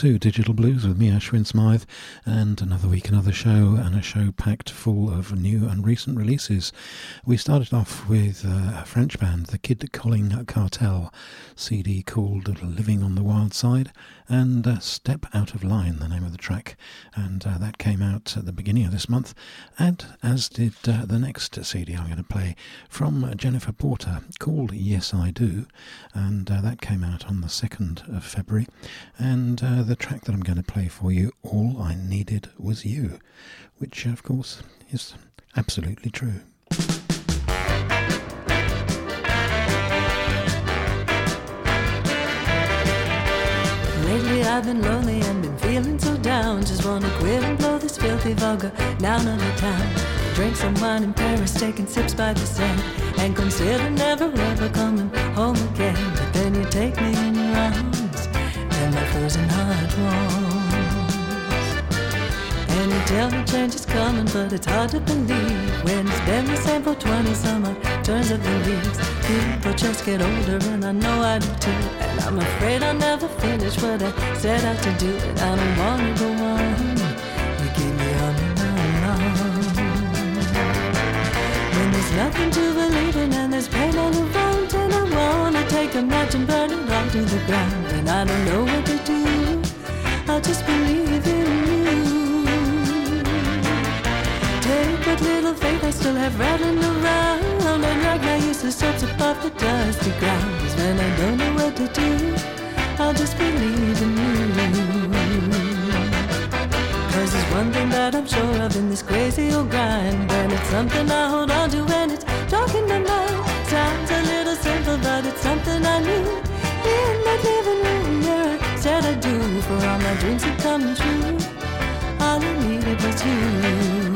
to Digital Blues with me, Ashwin Smythe, and another week, another show, and a show packed full of new and recent releases. We started off with uh, a French band, the Kid Colling Cartel, CD called Living on the Wild Side, and Step Out of Line, the name of the track, and uh, that came out at the beginning of this month, and as did uh, the next CD I'm going to play from Jennifer Porter called Yes I Do, and uh, that came out on the 2nd of February. And uh, the track that I'm going to play for you, All I Needed Was You, which uh, of course is absolutely true. Lately I've been lonely and been feeling so down. Just wanna quit and blow this filthy vulgar down on the town. Drink some wine in Paris, taking sips by the sand, and consider never ever coming home again. But then you take me in your arms, and my frozen heart warms. And you tell me change is coming, but it's hard to believe when it's been the same for 20 summer turns of the leaves. People just get older, and I know I do too. And I'm afraid I'll never finish what I set out to do, and I don't wanna go on. Nothing to believe in, and there's pain all around, and I wanna take a match and burn it all to the ground, and I don't know what to do. I'll just believe in you. Take what little faith I still have rattling around. And drag my useless hopes above the dusty ground. 'Cause when I don't know what to do I'll just believe in you one thing that I'm sure of in this crazy old grind. And it's something I hold on to and it's talking to mind Sounds a little simple but it's something I knew In that living room I said I do For all my dreams are come true. All I needed was you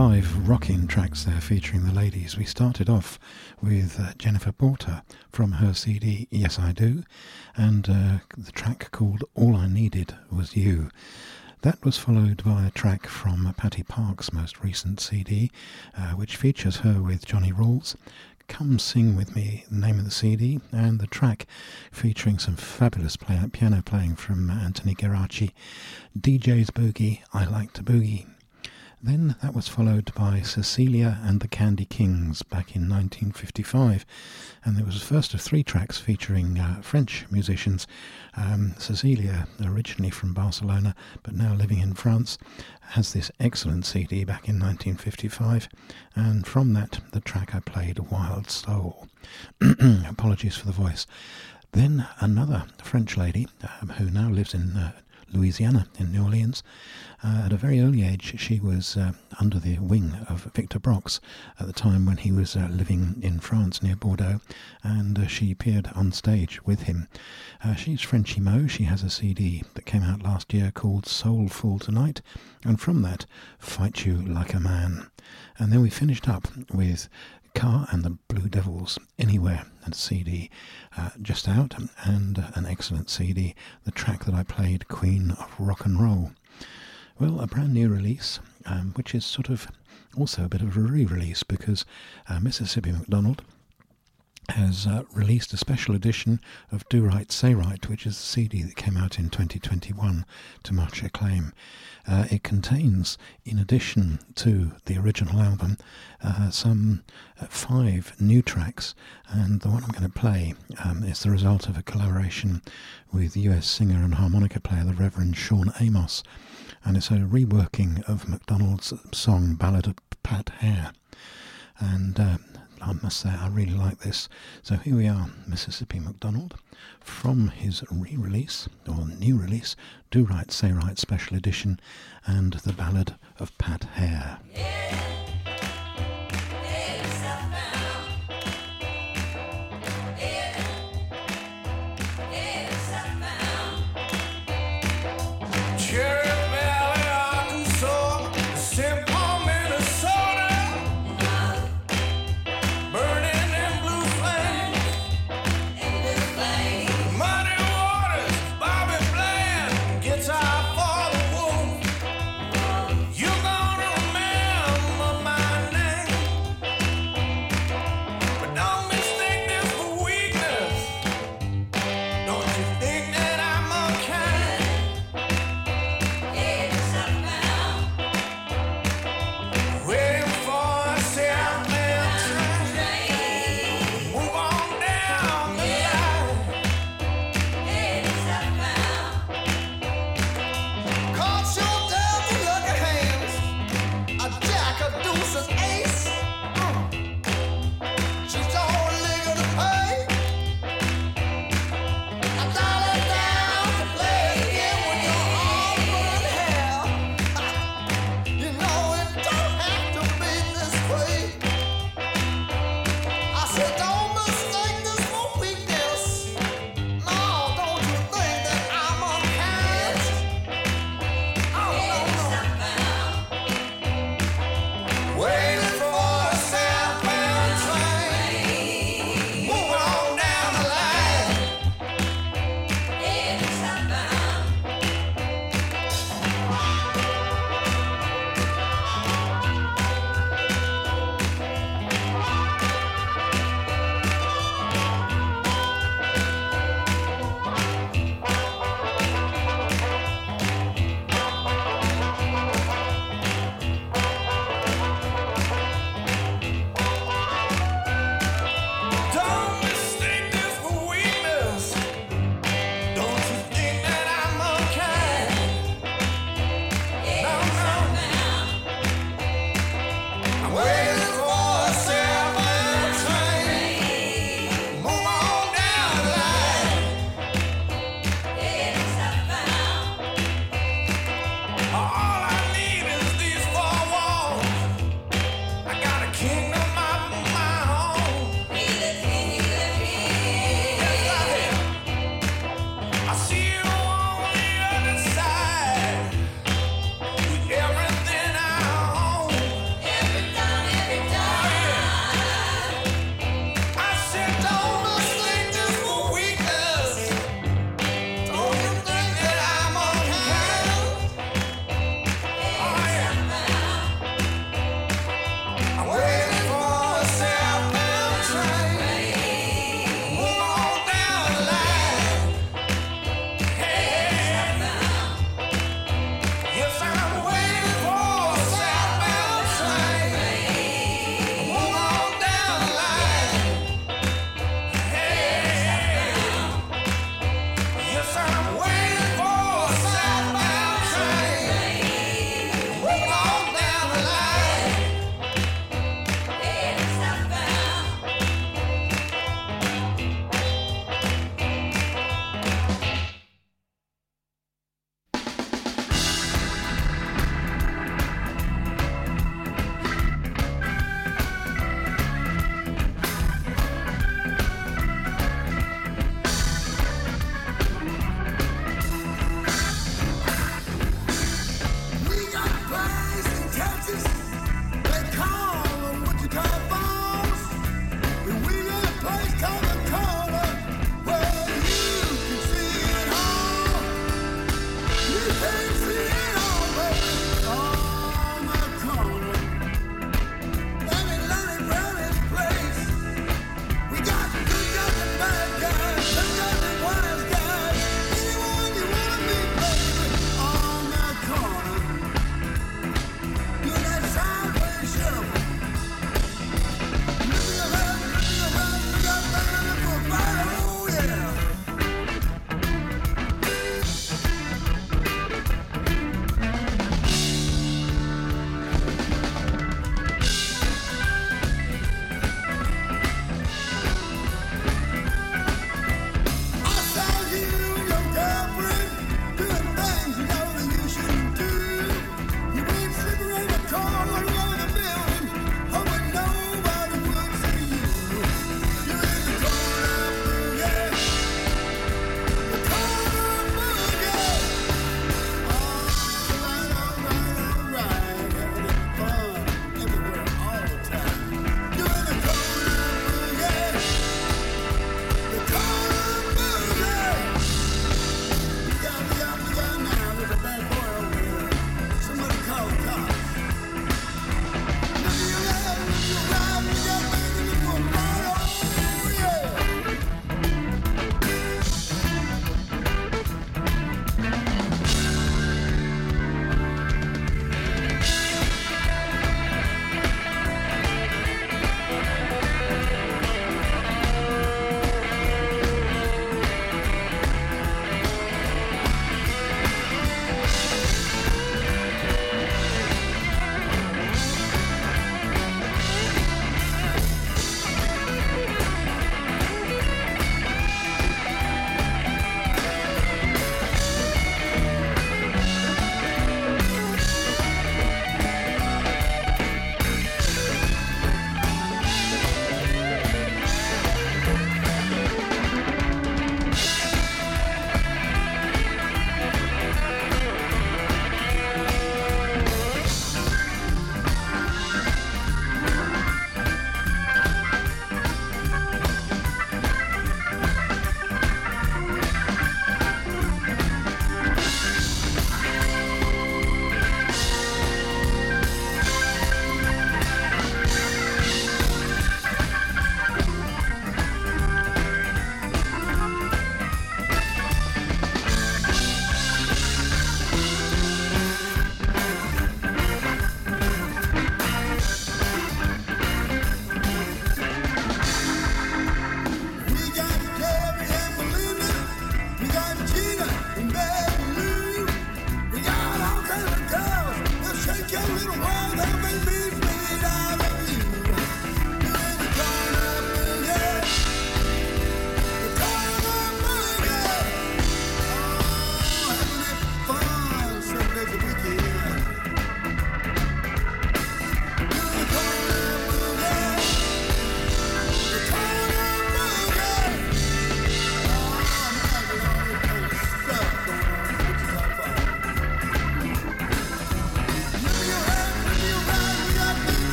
five rocking tracks there featuring the ladies. We started off with uh, Jennifer Porter from her CD Yes I Do, and uh, the track called All I Needed Was You. That was followed by a track from Patti Parks' most recent CD, uh, which features her with Johnny Rawls. Come Sing With Me, the name of the CD, and the track featuring some fabulous play- piano playing from Anthony Geraci. DJ's Boogie, I Like to Boogie. Then that was followed by Cecilya and the Candy Kings back in 1955, and there was the first of three tracks featuring uh, French musicians. Um, Cecilya, originally from Barcelona but now living in France, has this excellent CD back in 1955, and from that, the track I played, Wild Soul. Apologies for the voice. Then another French lady um, who now lives in uh, Louisiana in New Orleans. Uh, at a very early age, she was uh, under the wing of Victor Brox at the time when he was uh, living in France near Bordeaux, and uh, she appeared on stage with him. Uh, she's Frenchie Moe. She has a CD that came out last year called Soulful Tonight, and from that, Fight You Like a Man. And then we finished up with KA and the Blue Devils Anywhere and CD uh, just out and uh, an excellent CD the track that I played Queen of Rock and Roll well a brand new release um, which is sort of also a bit of a re-release because uh, Mississippi MacDonald has uh, released a special edition of Do Right Say Right, which is a CD that came out in 2021 to much acclaim. Uh, it contains, in addition to the original album, uh, some uh, five new tracks, and the one I'm going to play um, is the result of a collaboration with US singer and harmonica player the Reverend Shawn Amos, and it's a reworking of MacDonald's song Ballad of Pat Hare. And uh, I must say, I really like this. So here we are, Mississippi MacDonald, from his re release, or new release, Do Right, Say Right Special Edition, and the Ballad of Pat Hare. Yeah.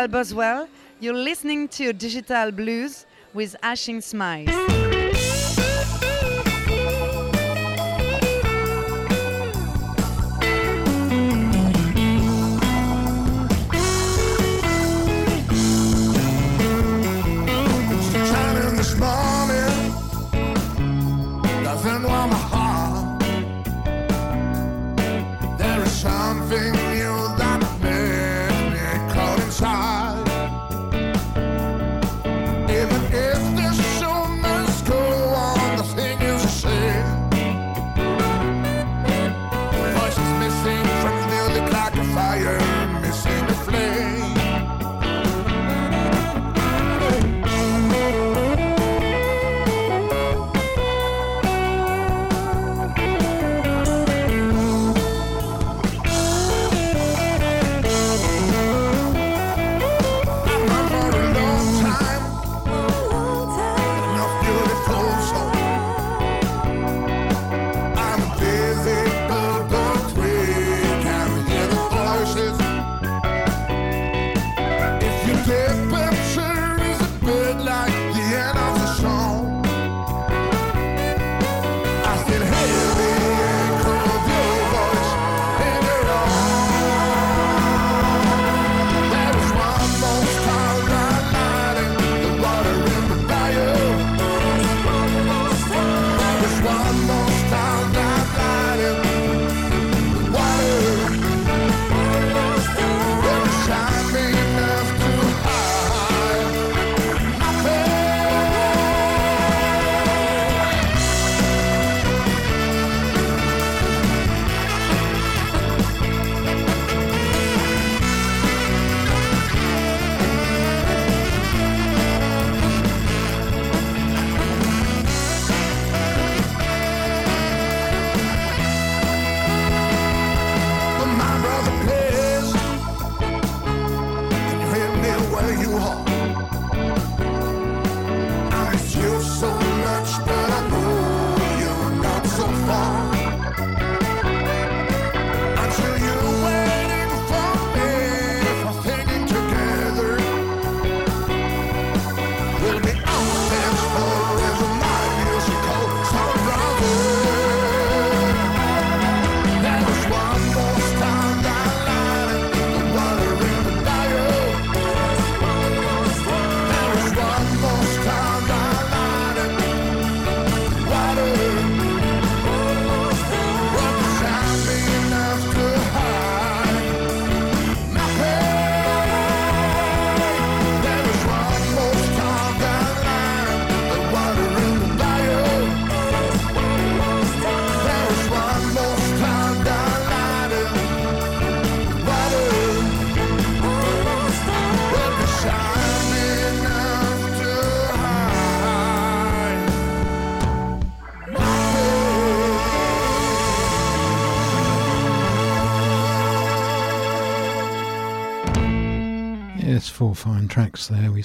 Gail Boswell. You're listening to Digital Blues with Ashing Smythe. Even if the show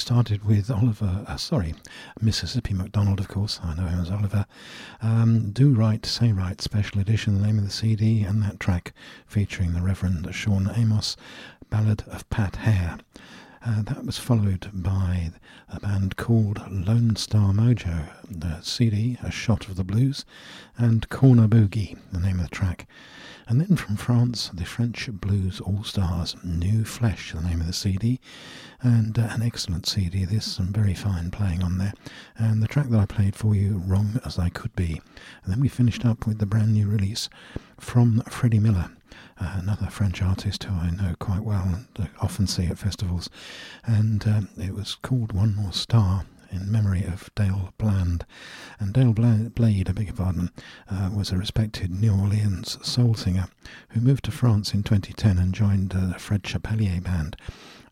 started with Oliver, uh, sorry, Mississippi MacDonald, of course. I know him as Oliver. Um, Do Right, Say Right, special edition, the name of the CD, and that track featuring the Reverend Shawn Amos, Ballad of Pat Hare. Uh, that was followed by a band called Lone Star Mojo, the CD, A Shot of the Blues, and Corner Boogie, the name of the track. And then from France, the French Blues All Stars, New Flesh, the name of the CD, and uh, an excellent CD. There's some very fine playing on there. And the track that I played for you, Wrong as I Could Be. And then we finished up with the brand new release from Freddy Miller. Uh, another French artist who I know quite well and uh, often see at festivals, and um, it was called One More Star, in memory of Dale Bland. And Dale Blade, I beg your pardon, uh, was a respected New Orleans soul singer who moved to France in 2010 and joined uh, the Fred Chapellier Band.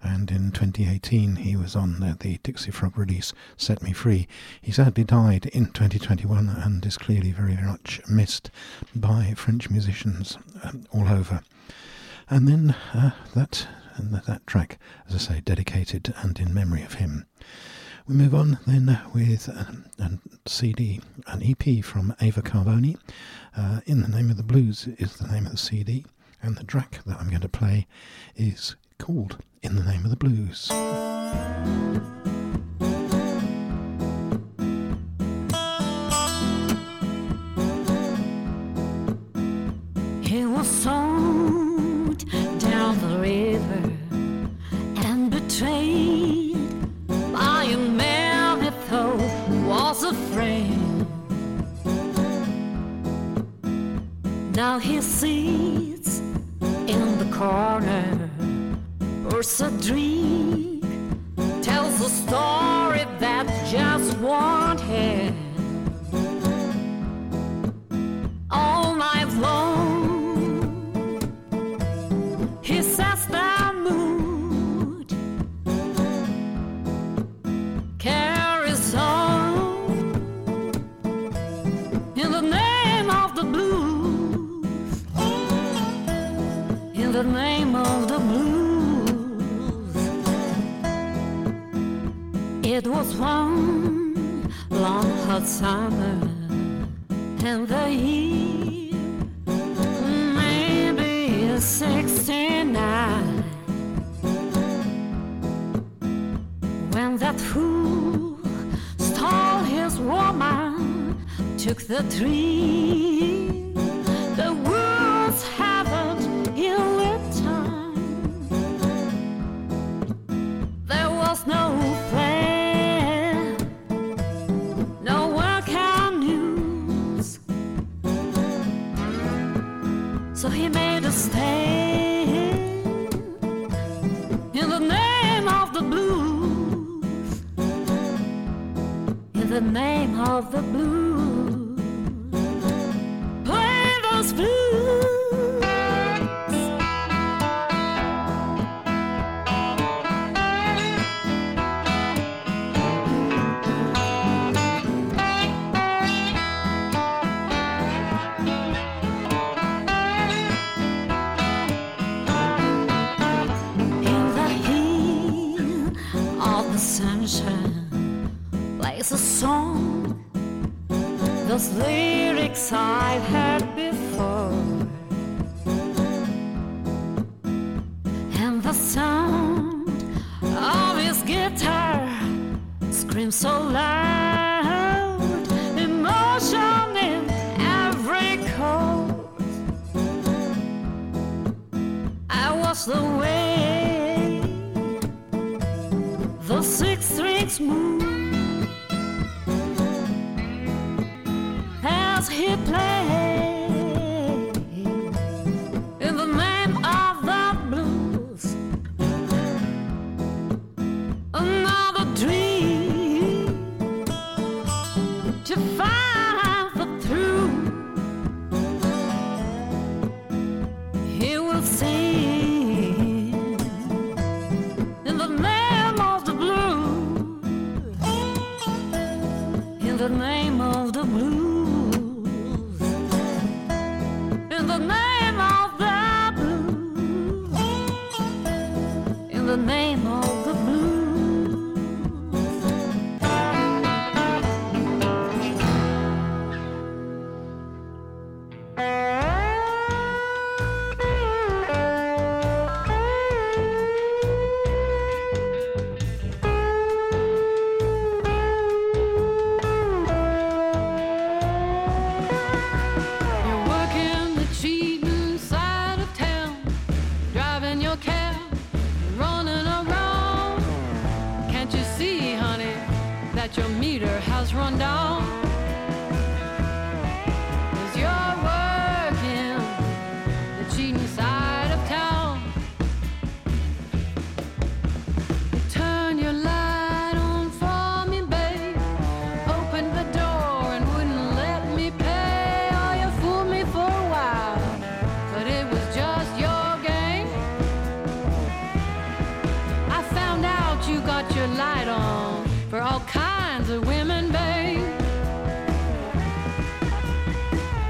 And in 2018, he was on the, the Dixie Frog release Set Me Free. He sadly died in 2021 and is clearly very much missed by French musicians um, all over. And then uh, that, that track, as I say, dedicated and in memory of him. We move on then with a, a CD, an EP from Eva Carboni. Uh, In the Name of the Blues is the name of the CD, and the track that I'm going to play is called In the Name of the Blues. He was sold down the river and betrayed Now he sits in the corner. Ursa Dreek tells a story that just won't end. All night long, summer, and the heat. maybe 69. When that fool stole his woman, took the tree, your light on for all kinds of women, babe.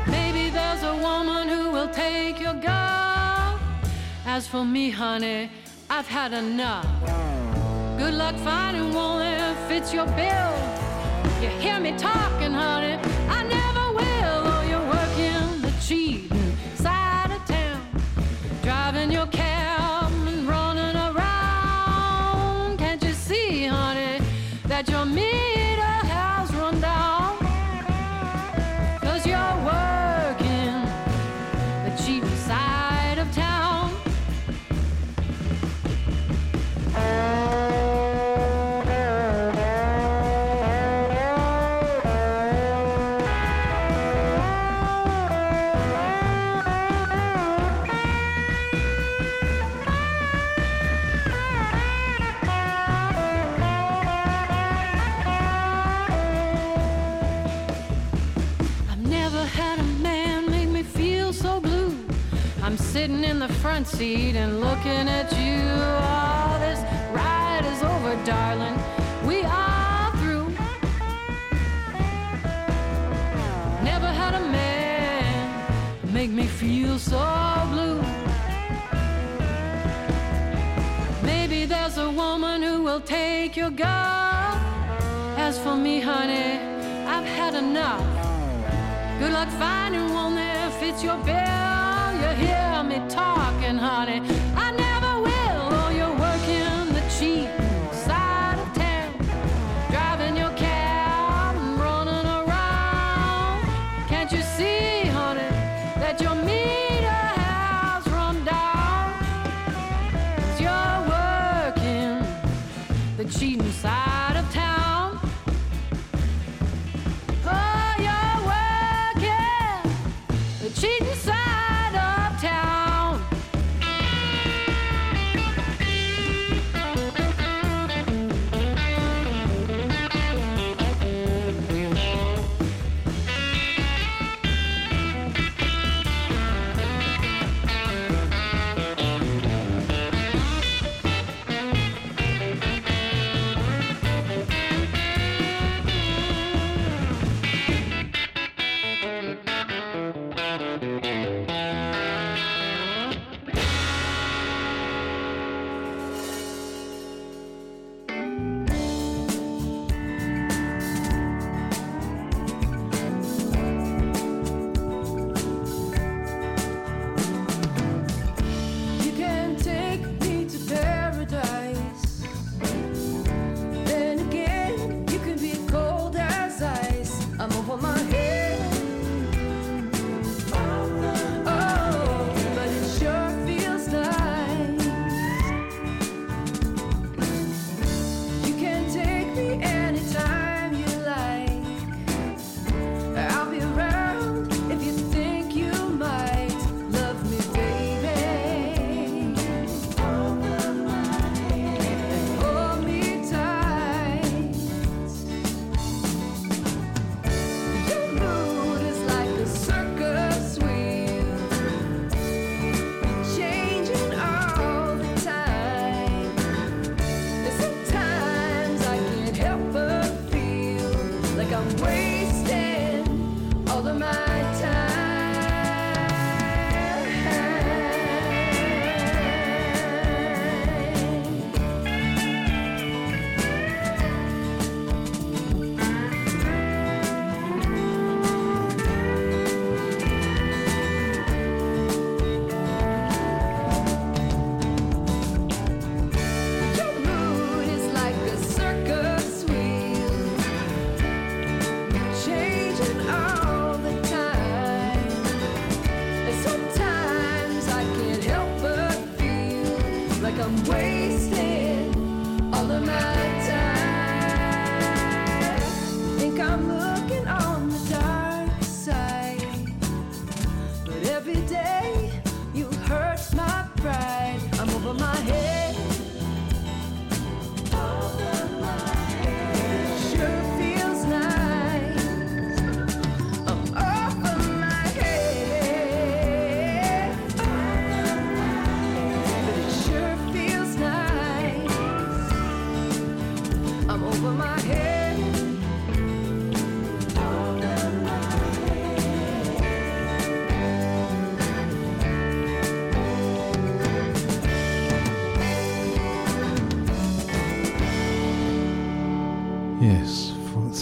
Maybe there's a woman who will take your girl. As for me, honey, I've had enough. Good luck finding one that fits your bill. You hear me talking, honey? Seat and looking at you. Oh, this ride is over, darling. We are through. Never had a man make me feel so blue. Maybe there's a woman who will take your girl. As for me, honey, I've had enough. Good luck finding one that fits your bill. You hear me honey.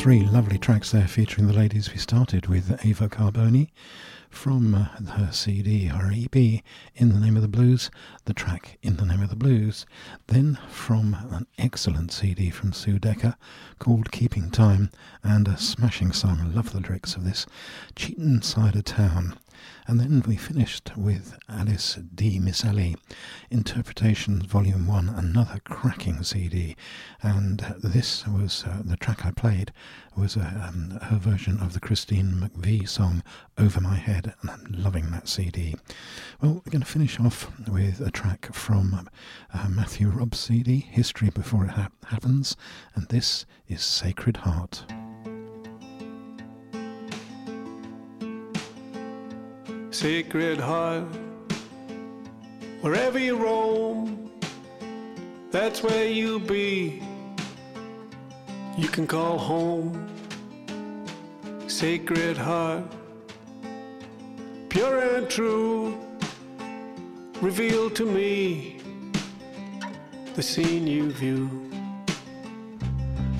Three lovely tracks there featuring the ladies. We started with Eva Carboni from uh, her CD, her EP, In the Name of the Blues, the track In the Name of the Blues. Then from an excellent CD from Sue Decker called Keeping Time and a smashing song. I love the lyrics of this. Cheaton of Town. And then we finished with Alice Di Micele, Interpretations Volume 1, another cracking CD. And this was uh, the track I played was uh, um, her version of the Christine McVie song Over My Head, and I'm loving that CD. Well, we're going to finish off with a track from uh, Matthew Robb's CD, History Before It ha- Happens, and this is Sacred Heart. Sacred Heart, wherever you roam, that's where you'll be. You can call home. Sacred heart, pure and true, reveal to me the scene you view.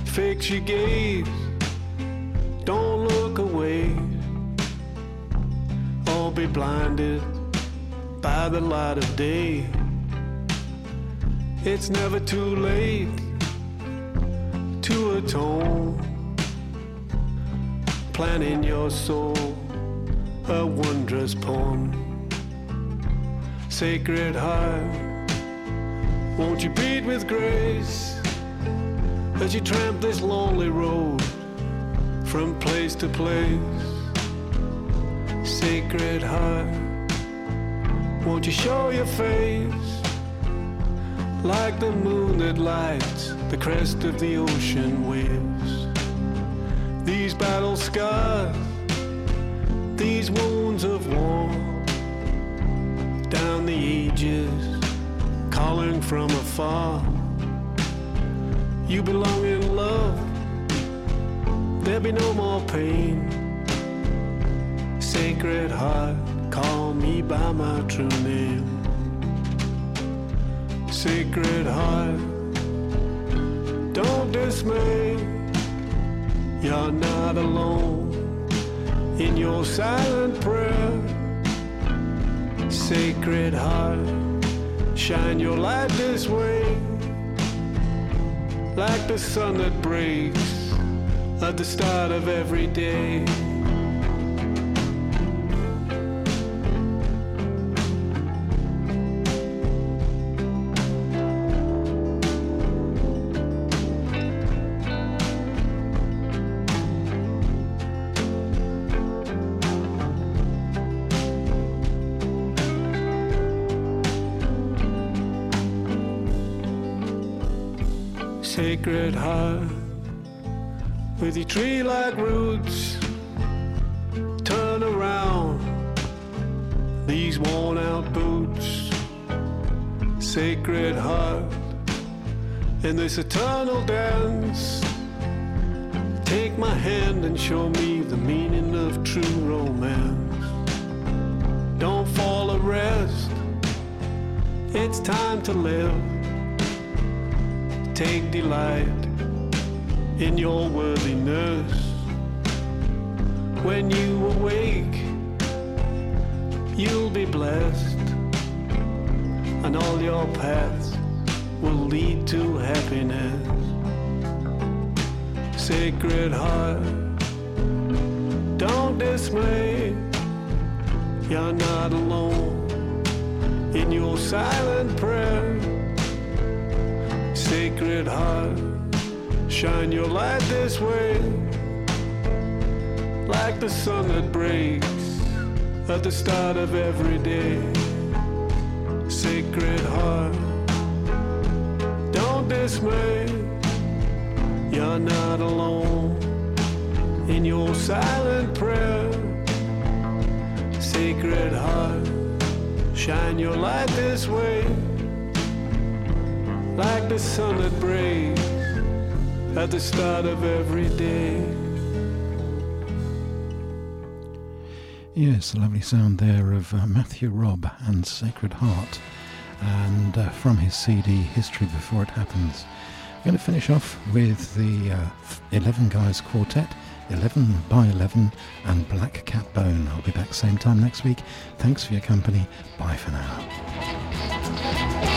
Fix your gaze, be blinded by the light of day. It's never too late to atone. Plant in your soul a wondrous poem. Sacred heart, won't you beat with grace as you tramp this lonely road from place to place? Sacred heart, won't you show your face like the moon that lights? the crest of the ocean waves. These battle scars, these wounds of war, down the ages, calling from afar. You belong in love, there'll be no more pain. Sacred heart, call me by my true name. Sacred heart don't dismay. You're not alone in your silent prayer. Sacred heart, shine your light this way. Like the sun that breaks at the start of every day. Tree like roots. Turn around these worn out boots, sacred heart, in this eternal dance. Take my hand and show me the meaning of true romance. Don't fall a rest, it's time to live take delight in your worthiness. When you awake, you'll be blessed, and all your paths will lead to happiness. Sacred heart, don't dismay, you're not alone in your silent prayer sacred heart, shine your light this way, like the sun that breaks at the start of every day. Sacred heart, don't dismay, you're not alone in your silent prayer. Sacred heart, shine your light this way like the sun that breaks at the start of every day. Yes, lovely sound there of uh, Matthew Robb and Sacred Heart, and uh, from his CD History Before It Happens. We're going to finish off with the uh, 11 Guys Quartet, 11 by 11, and Black Cat Bone. I'll be back same time next week. Thanks for your company. Bye for now.